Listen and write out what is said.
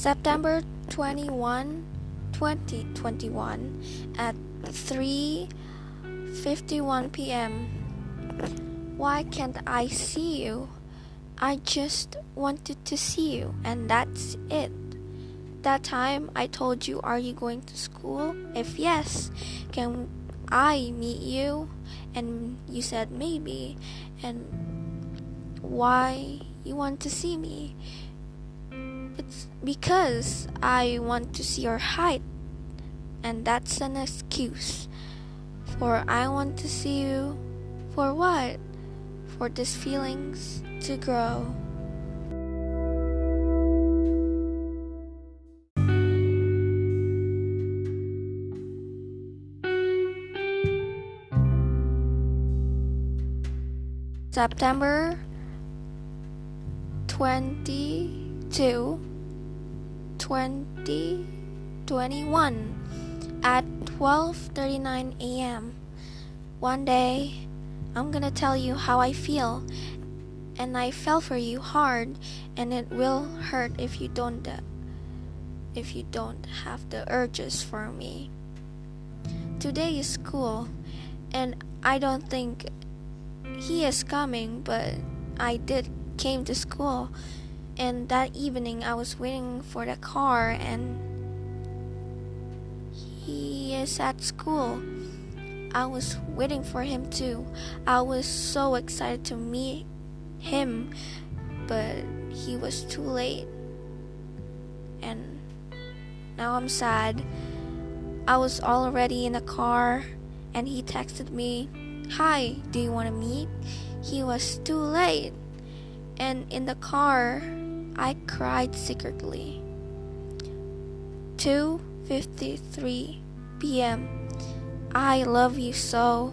September 21, 2021 at 3:51 p.m. Why can't I see you? I just wanted to see you and that's it. That time I told you are you going to school? If yes, can I meet you? And you said maybe. And why you want to see me? It's because I want to see your height, and that's an excuse. For I want to see you. For what? For these feelings to grow. September 22 2021 at 12:39 a.m. One day I'm going to tell you how I feel and I fell for you hard and it will hurt if you don't uh, if you don't have the urges for me. Today is school and I don't think he is coming, but I did came to school and that evening I was waiting for the car and he is at school. I was waiting for him too. I was so excited to meet him, but he was too late. And now I'm sad. I was already in the car and he texted me Hi, do you want to meet? He was too late. And in the car, I cried secretly. 2:53 p.m. I love you so.